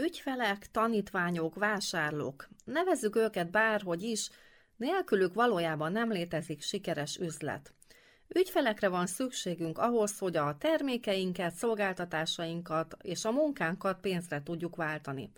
Ügyfelek, tanítványok, vásárlók, nevezzük őket bárhogy is, nélkülük valójában nem létezik sikeres üzlet. Ügyfelekre van szükségünk ahhoz, hogy a termékeinket, szolgáltatásainkat és a munkánkat pénzre tudjuk váltani.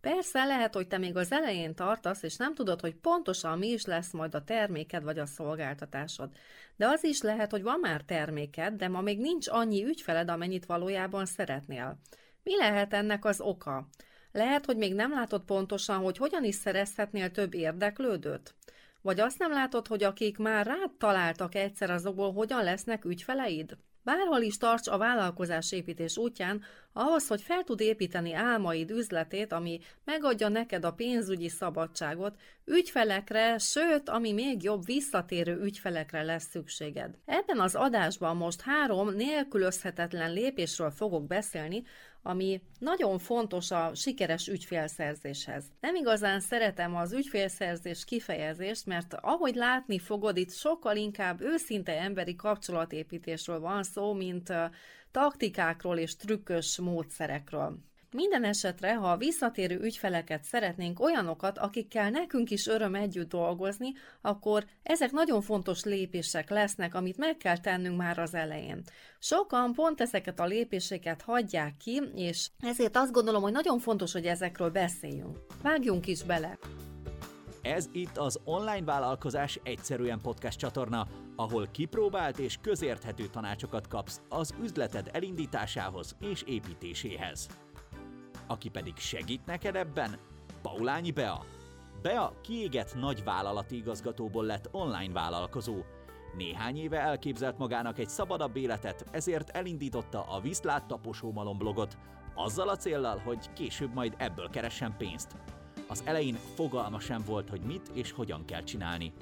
Persze lehet, hogy te még az elején tartasz, és nem tudod, hogy pontosan mi is lesz majd a terméked vagy a szolgáltatásod. De az is lehet, hogy van már terméked, de ma még nincs annyi ügyfeled, amennyit valójában szeretnél. Mi lehet ennek az oka? Lehet, hogy még nem látod pontosan, hogy hogyan is szerezhetnél több érdeklődőt? Vagy azt nem látod, hogy akik már rád találtak egyszer azokból, hogyan lesznek ügyfeleid? Bárhol is tarts a vállalkozás építés útján, ahhoz, hogy fel tud építeni álmaid üzletét, ami megadja neked a pénzügyi szabadságot, ügyfelekre, sőt, ami még jobb, visszatérő ügyfelekre lesz szükséged. Ebben az adásban most három nélkülözhetetlen lépésről fogok beszélni, ami nagyon fontos a sikeres ügyfélszerzéshez. Nem igazán szeretem az ügyfélszerzés kifejezést, mert ahogy látni fogod, itt sokkal inkább őszinte emberi kapcsolatépítésről van szó, mint taktikákról és trükkös módszerekről. Minden esetre, ha a visszatérő ügyfeleket szeretnénk olyanokat, akikkel nekünk is öröm együtt dolgozni, akkor ezek nagyon fontos lépések lesznek, amit meg kell tennünk már az elején. Sokan pont ezeket a lépéseket hagyják ki, és ezért azt gondolom, hogy nagyon fontos, hogy ezekről beszéljünk. Vágjunk is bele! Ez itt az Online Vállalkozás Egyszerűen podcast csatorna, ahol kipróbált és közérthető tanácsokat kapsz az üzleted elindításához és építéséhez. Aki pedig segít neked ebben, Paulányi Bea. Bea kiégett nagy vállalati igazgatóból lett online vállalkozó. Néhány éve elképzelt magának egy szabadabb életet, ezért elindította a Viszlát Taposómalom blogot, azzal a céllal, hogy később majd ebből keressen pénzt. Az elején fogalma sem volt, hogy mit és hogyan kell csinálni.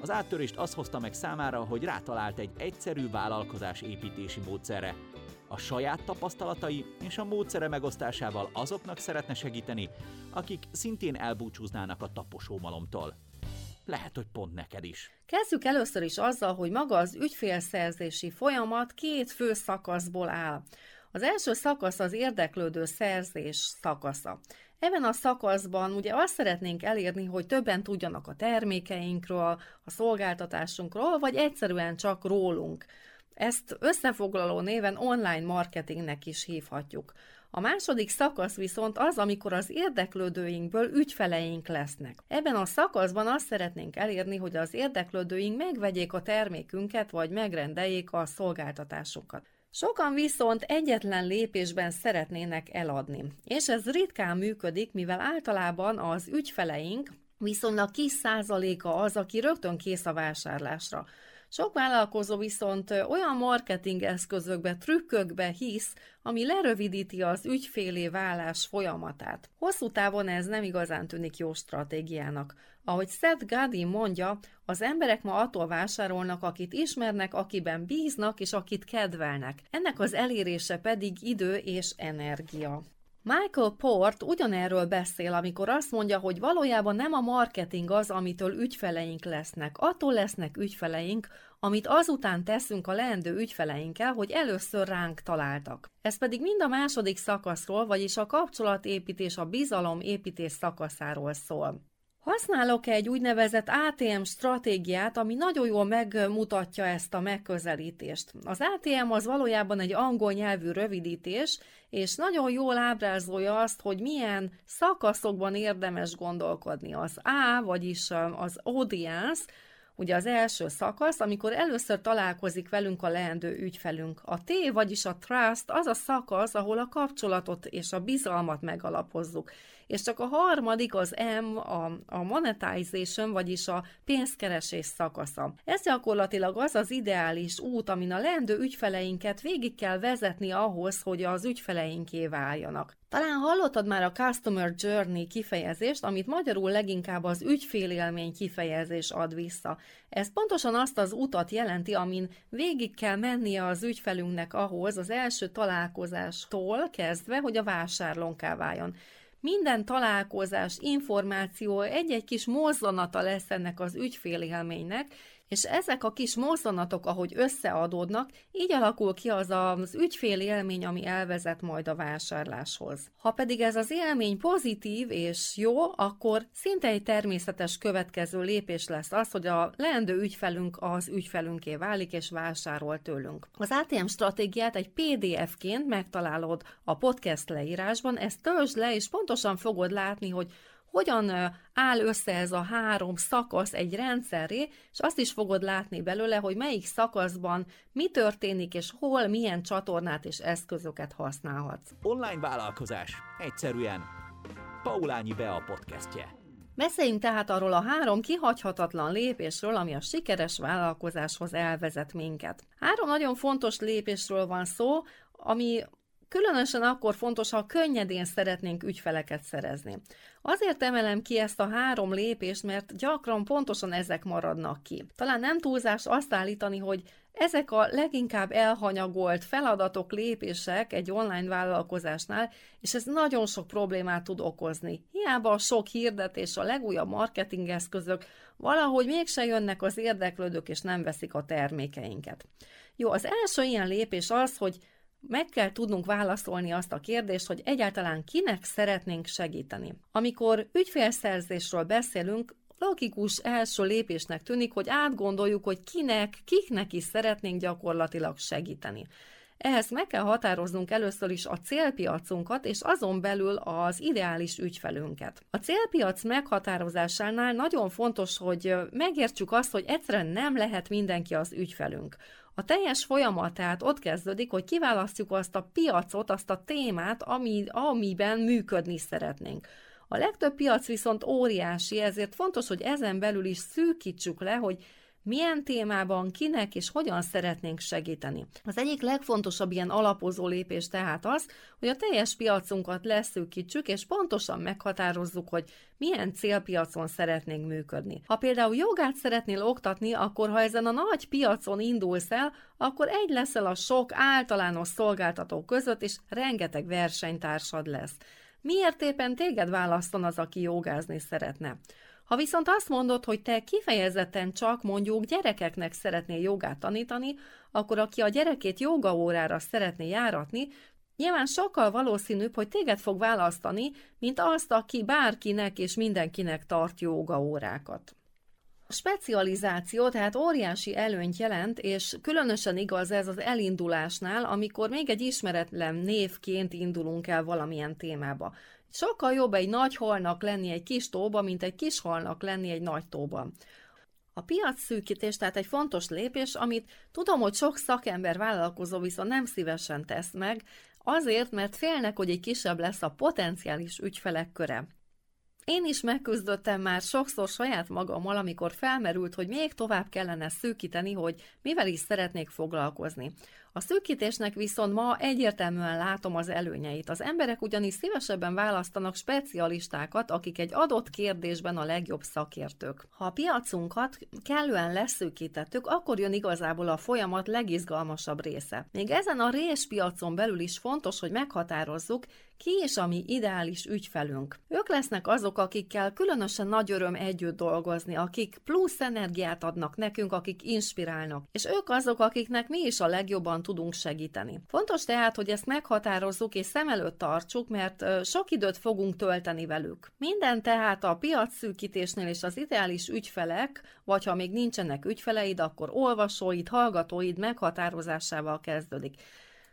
Az áttörést az hozta meg számára, hogy rátalált egy egyszerű vállalkozás építési módszerre, a saját tapasztalatai és a módszere megosztásával azoknak szeretne segíteni, akik szintén elbúcsúznának a taposómalomtól. Lehet, hogy pont neked is. Kezdjük először is azzal, hogy maga az ügyfélszerzési folyamat két fő szakaszból áll. Az első szakasz az érdeklődő szerzés szakasza. Ebben a szakaszban ugye azt szeretnénk elérni, hogy többen tudjanak a termékeinkről, a szolgáltatásunkról, vagy egyszerűen csak rólunk. Ezt összefoglaló néven online marketingnek is hívhatjuk. A második szakasz viszont az, amikor az érdeklődőinkből ügyfeleink lesznek. Ebben a szakaszban azt szeretnénk elérni, hogy az érdeklődőink megvegyék a termékünket, vagy megrendeljék a szolgáltatásunkat. Sokan viszont egyetlen lépésben szeretnének eladni, és ez ritkán működik, mivel általában az ügyfeleink viszonylag kis százaléka az, aki rögtön kész a vásárlásra. Sok vállalkozó viszont olyan marketing eszközökbe, trükkökbe hisz, ami lerövidíti az ügyfélé válás folyamatát. Hosszú távon ez nem igazán tűnik jó stratégiának. Ahogy Seth Godin mondja, az emberek ma attól vásárolnak, akit ismernek, akiben bíznak és akit kedvelnek. Ennek az elérése pedig idő és energia. Michael Port ugyanerről beszél, amikor azt mondja, hogy valójában nem a marketing az, amitől ügyfeleink lesznek. Attól lesznek ügyfeleink, amit azután teszünk a leendő ügyfeleinkkel, hogy először ránk találtak. Ez pedig mind a második szakaszról, vagyis a kapcsolatépítés, a bizalomépítés szakaszáról szól. Használok egy úgynevezett ATM stratégiát, ami nagyon jól megmutatja ezt a megközelítést. Az ATM az valójában egy angol nyelvű rövidítés, és nagyon jól ábrázolja azt, hogy milyen szakaszokban érdemes gondolkodni. Az A, vagyis az audience, Ugye az első szakasz, amikor először találkozik velünk a leendő ügyfelünk. A T, vagyis a trust, az a szakasz, ahol a kapcsolatot és a bizalmat megalapozzuk. És csak a harmadik az M, a, a monetization, vagyis a pénzkeresés szakasza. Ez gyakorlatilag az az ideális út, amin a leendő ügyfeleinket végig kell vezetni ahhoz, hogy az ügyfeleinké váljanak. Talán hallottad már a Customer Journey kifejezést, amit magyarul leginkább az ügyfélélmény kifejezés ad vissza. Ez pontosan azt az utat jelenti, amin végig kell mennie az ügyfelünknek ahhoz az első találkozástól kezdve, hogy a vásárlónká váljon. Minden találkozás, információ egy-egy kis mozzanata lesz ennek az ügyfélélménynek, És ezek a kis mozzanatok, ahogy összeadódnak, így alakul ki az az ügyfél élmény, ami elvezet majd a vásárláshoz. Ha pedig ez az élmény pozitív és jó, akkor szinte egy természetes következő lépés lesz az, hogy a leendő ügyfelünk az ügyfelünké válik és vásárol tőlünk. Az ATM stratégiát egy PDF-ként megtalálod a podcast leírásban, ezt töltsd le, és pontosan fogod látni, hogy hogyan áll össze ez a három szakasz egy rendszerré, és azt is fogod látni belőle, hogy melyik szakaszban mi történik, és hol milyen csatornát és eszközöket használhatsz. Online vállalkozás. Egyszerűen. Paulányi Bea podcastje. Beszéljünk tehát arról a három kihagyhatatlan lépésről, ami a sikeres vállalkozáshoz elvezet minket. Három nagyon fontos lépésről van szó, ami Különösen akkor fontos, ha könnyedén szeretnénk ügyfeleket szerezni. Azért emelem ki ezt a három lépést, mert gyakran pontosan ezek maradnak ki. Talán nem túlzás azt állítani, hogy ezek a leginkább elhanyagolt feladatok, lépések egy online vállalkozásnál, és ez nagyon sok problémát tud okozni. Hiába a sok hirdetés, a legújabb marketingeszközök, valahogy mégse jönnek az érdeklődők, és nem veszik a termékeinket. Jó, az első ilyen lépés az, hogy meg kell tudnunk válaszolni azt a kérdést, hogy egyáltalán kinek szeretnénk segíteni. Amikor ügyfélszerzésről beszélünk, logikus első lépésnek tűnik, hogy átgondoljuk, hogy kinek, kiknek is szeretnénk gyakorlatilag segíteni. Ehhez meg kell határoznunk először is a célpiacunkat, és azon belül az ideális ügyfelünket. A célpiac meghatározásánál nagyon fontos, hogy megértsük azt, hogy egyszerűen nem lehet mindenki az ügyfelünk. A teljes folyamat tehát ott kezdődik, hogy kiválasztjuk azt a piacot, azt a témát, ami, amiben működni szeretnénk. A legtöbb piac viszont óriási, ezért fontos, hogy ezen belül is szűkítsük le, hogy milyen témában, kinek és hogyan szeretnénk segíteni. Az egyik legfontosabb ilyen alapozó lépés tehát az, hogy a teljes piacunkat leszűkítsük, és pontosan meghatározzuk, hogy milyen célpiacon szeretnénk működni. Ha például jogát szeretnél oktatni, akkor ha ezen a nagy piacon indulsz el, akkor egy leszel a sok általános szolgáltató között, és rengeteg versenytársad lesz. Miért éppen téged választan az, aki jogázni szeretne? Ha viszont azt mondod, hogy te kifejezetten csak mondjuk gyerekeknek szeretnél jogát tanítani, akkor aki a gyerekét jogaórára szeretné járatni, nyilván sokkal valószínűbb, hogy téged fog választani, mint azt, aki bárkinek és mindenkinek tart jogaórákat. A specializáció tehát óriási előnyt jelent, és különösen igaz ez az elindulásnál, amikor még egy ismeretlen névként indulunk el valamilyen témába. Sokkal jobb egy nagy halnak lenni egy kis tóba, mint egy kis halnak lenni egy nagy tóban. A piac szűkítés tehát egy fontos lépés, amit tudom, hogy sok szakember vállalkozó viszont nem szívesen tesz meg, azért, mert félnek, hogy egy kisebb lesz a potenciális ügyfelek köre. Én is megküzdöttem már sokszor saját magammal, amikor felmerült, hogy még tovább kellene szűkíteni, hogy mivel is szeretnék foglalkozni. A szűkítésnek viszont ma egyértelműen látom az előnyeit. Az emberek ugyanis szívesebben választanak specialistákat, akik egy adott kérdésben a legjobb szakértők. Ha a piacunkat kellően leszűkítettük, akkor jön igazából a folyamat legizgalmasabb része. Még ezen a réspiacon belül is fontos, hogy meghatározzuk, ki is a mi ideális ügyfelünk. Ők lesznek azok, akikkel különösen nagy öröm együtt dolgozni, akik plusz energiát adnak nekünk, akik inspirálnak, és ők azok, akiknek mi is a legjobban tudunk segíteni. Fontos tehát, hogy ezt meghatározzuk és szem előtt tartsuk, mert sok időt fogunk tölteni velük. Minden tehát a piac szűkítésnél és az ideális ügyfelek, vagy ha még nincsenek ügyfeleid, akkor olvasóid, hallgatóid meghatározásával kezdődik.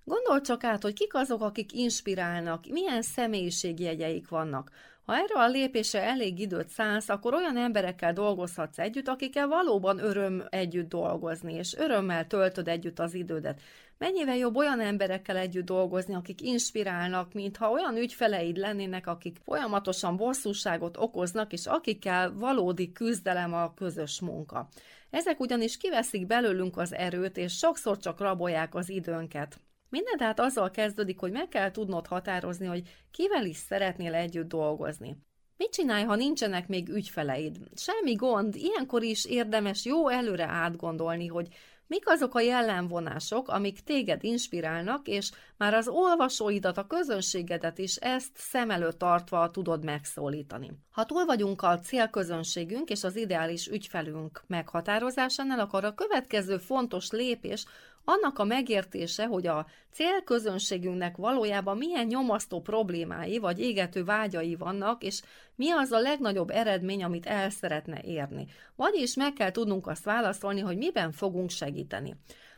Gondolj csak át, hogy kik azok, akik inspirálnak, milyen személyiségjegyeik vannak. Ha erre a lépésre elég időt szánsz, akkor olyan emberekkel dolgozhatsz együtt, akikkel valóban öröm együtt dolgozni, és örömmel töltöd együtt az idődet. Mennyivel jobb olyan emberekkel együtt dolgozni, akik inspirálnak, mintha olyan ügyfeleid lennének, akik folyamatosan bosszúságot okoznak, és akikkel valódi küzdelem a közös munka. Ezek ugyanis kiveszik belőlünk az erőt, és sokszor csak rabolják az időnket. Minden tehát azzal kezdődik, hogy meg kell tudnod határozni, hogy kivel is szeretnél együtt dolgozni. Mit csinálj, ha nincsenek még ügyfeleid? Semmi gond, ilyenkor is érdemes jó előre átgondolni, hogy Mik azok a jellemvonások, amik téged inspirálnak, és már az olvasóidat, a közönségedet is ezt szem előtt tartva tudod megszólítani. Ha túl vagyunk a célközönségünk és az ideális ügyfelünk meghatározásánál, akkor a következő fontos lépés annak a megértése, hogy a célközönségünknek valójában milyen nyomasztó problémái vagy égető vágyai vannak, és mi az a legnagyobb eredmény, amit el szeretne érni. Vagyis meg kell tudnunk azt válaszolni, hogy miben fogunk segíteni.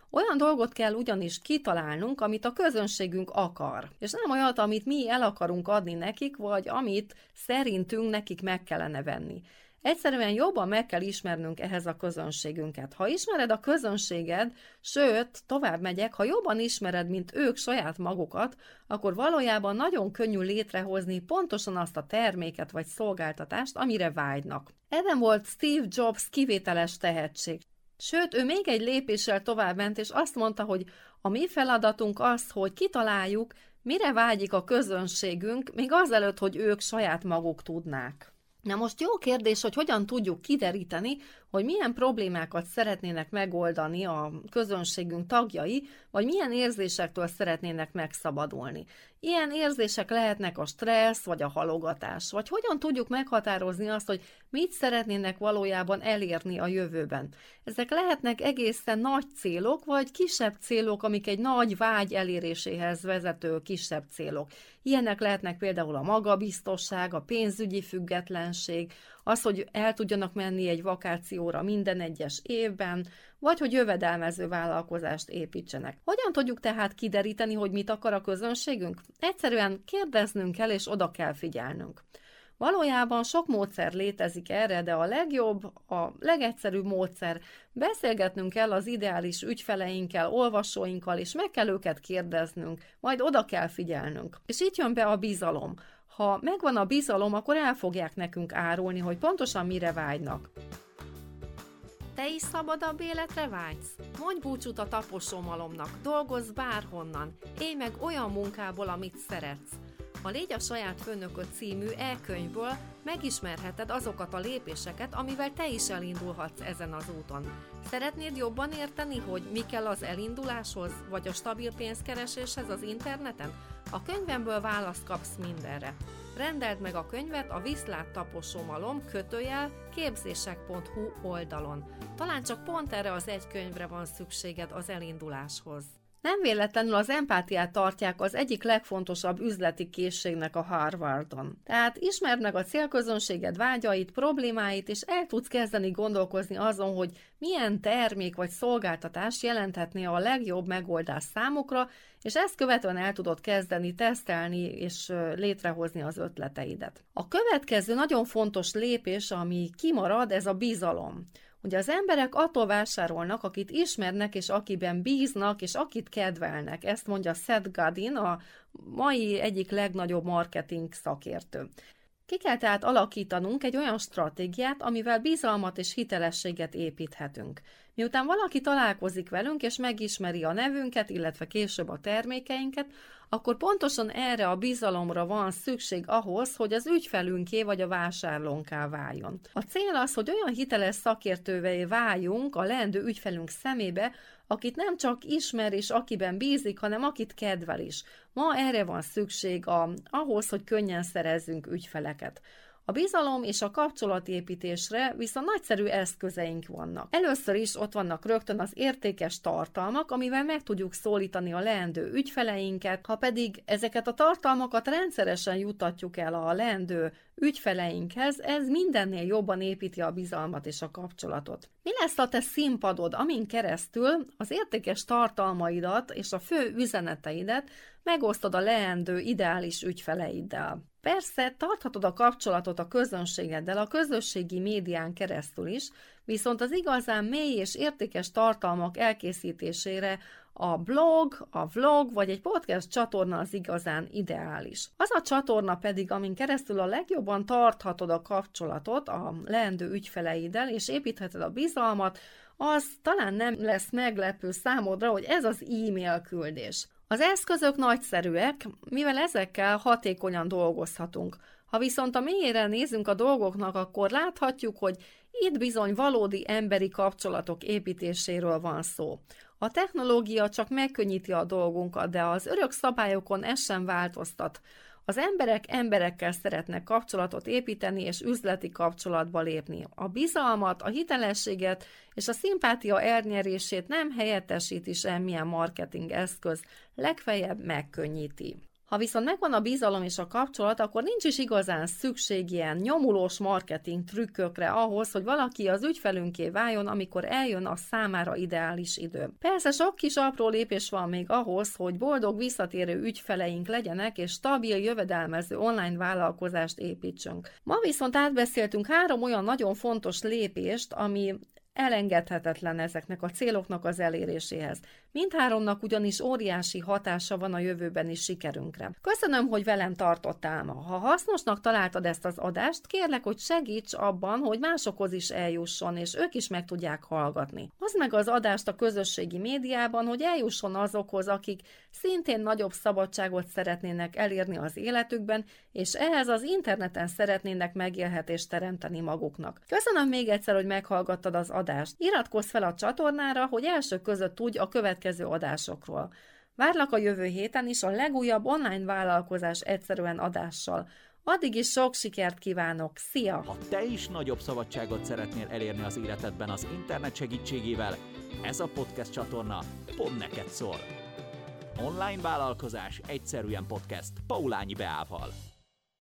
Olyan dolgot kell ugyanis kitalálnunk, amit a közönségünk akar, és nem olyat, amit mi el akarunk adni nekik, vagy amit szerintünk nekik meg kellene venni. Egyszerűen jobban meg kell ismernünk ehhez a közönségünket. Ha ismered a közönséged, sőt, tovább megyek, ha jobban ismered, mint ők saját magukat, akkor valójában nagyon könnyű létrehozni pontosan azt a terméket vagy szolgáltatást, amire vágynak. Ebben volt Steve Jobs kivételes tehetség. Sőt, ő még egy lépéssel tovább ment, és azt mondta, hogy a mi feladatunk az, hogy kitaláljuk, mire vágyik a közönségünk, még azelőtt, hogy ők saját maguk tudnák. Na most jó kérdés, hogy hogyan tudjuk kideríteni, hogy milyen problémákat szeretnének megoldani a közönségünk tagjai, vagy milyen érzésektől szeretnének megszabadulni. Ilyen érzések lehetnek a stressz, vagy a halogatás, vagy hogyan tudjuk meghatározni azt, hogy mit szeretnének valójában elérni a jövőben. Ezek lehetnek egészen nagy célok, vagy kisebb célok, amik egy nagy vágy eléréséhez vezető kisebb célok. Ilyenek lehetnek például a magabiztosság, a pénzügyi függetlenség, az, hogy el tudjanak menni egy vakációra minden egyes évben, vagy hogy jövedelmező vállalkozást építsenek. Hogyan tudjuk tehát kideríteni, hogy mit akar a közönségünk? Egyszerűen kérdeznünk kell, és oda kell figyelnünk. Valójában sok módszer létezik erre, de a legjobb, a legegyszerűbb módszer beszélgetnünk kell az ideális ügyfeleinkkel, olvasóinkkal, és meg kell őket kérdeznünk, majd oda kell figyelnünk. És itt jön be a bizalom. Ha megvan a bizalom, akkor el fogják nekünk árulni, hogy pontosan mire vágynak. Te is szabadabb életre vágysz? Mondj búcsút a taposómalomnak, dolgozz bárhonnan, élj meg olyan munkából, amit szeretsz. A Légy a saját főnököd című e-könyvből megismerheted azokat a lépéseket, amivel te is elindulhatsz ezen az úton. Szeretnéd jobban érteni, hogy mi kell az elinduláshoz, vagy a stabil pénzkereséshez az interneten? A könyvemből választ kapsz mindenre. Rendeld meg a könyvet a Viszlát taposomalom kötőjel képzések.hu oldalon. Talán csak pont erre az egy könyvre van szükséged az elinduláshoz. Nem véletlenül az empátiát tartják az egyik legfontosabb üzleti készségnek a Harvardon. Tehát ismerd meg a célközönséged vágyait, problémáit, és el tudsz kezdeni gondolkozni azon, hogy milyen termék vagy szolgáltatás jelenthetné a legjobb megoldás számukra, és ezt követően el tudod kezdeni tesztelni és létrehozni az ötleteidet. A következő nagyon fontos lépés, ami kimarad, ez a bizalom. Ugye az emberek attól vásárolnak, akit ismernek, és akiben bíznak, és akit kedvelnek. Ezt mondja Seth Godin, a mai egyik legnagyobb marketing szakértő. Ki kell tehát alakítanunk egy olyan stratégiát, amivel bizalmat és hitelességet építhetünk. Miután valaki találkozik velünk és megismeri a nevünket, illetve később a termékeinket, akkor pontosan erre a bizalomra van szükség ahhoz, hogy az ügyfelünké vagy a vásárlónká váljon. A cél az, hogy olyan hiteles szakértővé váljunk a leendő ügyfelünk szemébe, akit nem csak ismer és akiben bízik, hanem akit kedvel is. Ma erre van szükség a, ahhoz, hogy könnyen szerezzünk ügyfeleket. A bizalom és a kapcsolatépítésre viszont nagyszerű eszközeink vannak. Először is ott vannak rögtön az értékes tartalmak, amivel meg tudjuk szólítani a leendő ügyfeleinket, ha pedig ezeket a tartalmakat rendszeresen jutatjuk el a leendő ügyfeleinkhez, ez mindennél jobban építi a bizalmat és a kapcsolatot. Mi lesz a te színpadod, amin keresztül az értékes tartalmaidat és a fő üzeneteidet megosztod a leendő ideális ügyfeleiddel? Persze, tarthatod a kapcsolatot a közönségeddel a közösségi médián keresztül is, viszont az igazán mély és értékes tartalmak elkészítésére a blog, a vlog vagy egy podcast csatorna az igazán ideális. Az a csatorna pedig, amin keresztül a legjobban tarthatod a kapcsolatot a leendő ügyfeleiddel, és építheted a bizalmat, az talán nem lesz meglepő számodra, hogy ez az e-mail küldés. Az eszközök nagyszerűek, mivel ezekkel hatékonyan dolgozhatunk. Ha viszont a mélyére nézünk a dolgoknak, akkor láthatjuk, hogy itt bizony valódi emberi kapcsolatok építéséről van szó. A technológia csak megkönnyíti a dolgunkat, de az örök szabályokon ez sem változtat. Az emberek emberekkel szeretnek kapcsolatot építeni és üzleti kapcsolatba lépni. A bizalmat, a hitelességet és a szimpátia elnyerését nem helyettesíti semmilyen marketing eszköz, legfeljebb megkönnyíti. Ha viszont megvan a bizalom és a kapcsolat, akkor nincs is igazán szükség ilyen nyomulós marketing trükkökre ahhoz, hogy valaki az ügyfelünké váljon, amikor eljön a számára ideális idő. Persze sok kis apró lépés van még ahhoz, hogy boldog visszatérő ügyfeleink legyenek, és stabil jövedelmező online vállalkozást építsünk. Ma viszont átbeszéltünk három olyan nagyon fontos lépést, ami elengedhetetlen ezeknek a céloknak az eléréséhez. Mindháromnak ugyanis óriási hatása van a jövőbeni sikerünkre. Köszönöm, hogy velem tartottál ma. Ha hasznosnak találtad ezt az adást, kérlek, hogy segíts abban, hogy másokhoz is eljusson, és ők is meg tudják hallgatni. Hozd meg az adást a közösségi médiában, hogy eljusson azokhoz, akik szintén nagyobb szabadságot szeretnének elérni az életükben, és ehhez az interneten szeretnének megélhetést teremteni maguknak. Köszönöm még egyszer, hogy meghallgattad az adást. Iratkozz fel a csatornára, hogy első között tudj a következő adásokról. Várlak a jövő héten is a legújabb online vállalkozás egyszerűen adással. Addig is sok sikert kívánok, szia! Ha te is nagyobb szabadságot szeretnél elérni az életedben az internet segítségével, ez a podcast csatorna pont neked szól. Online vállalkozás egyszerűen podcast Paulányi Beával.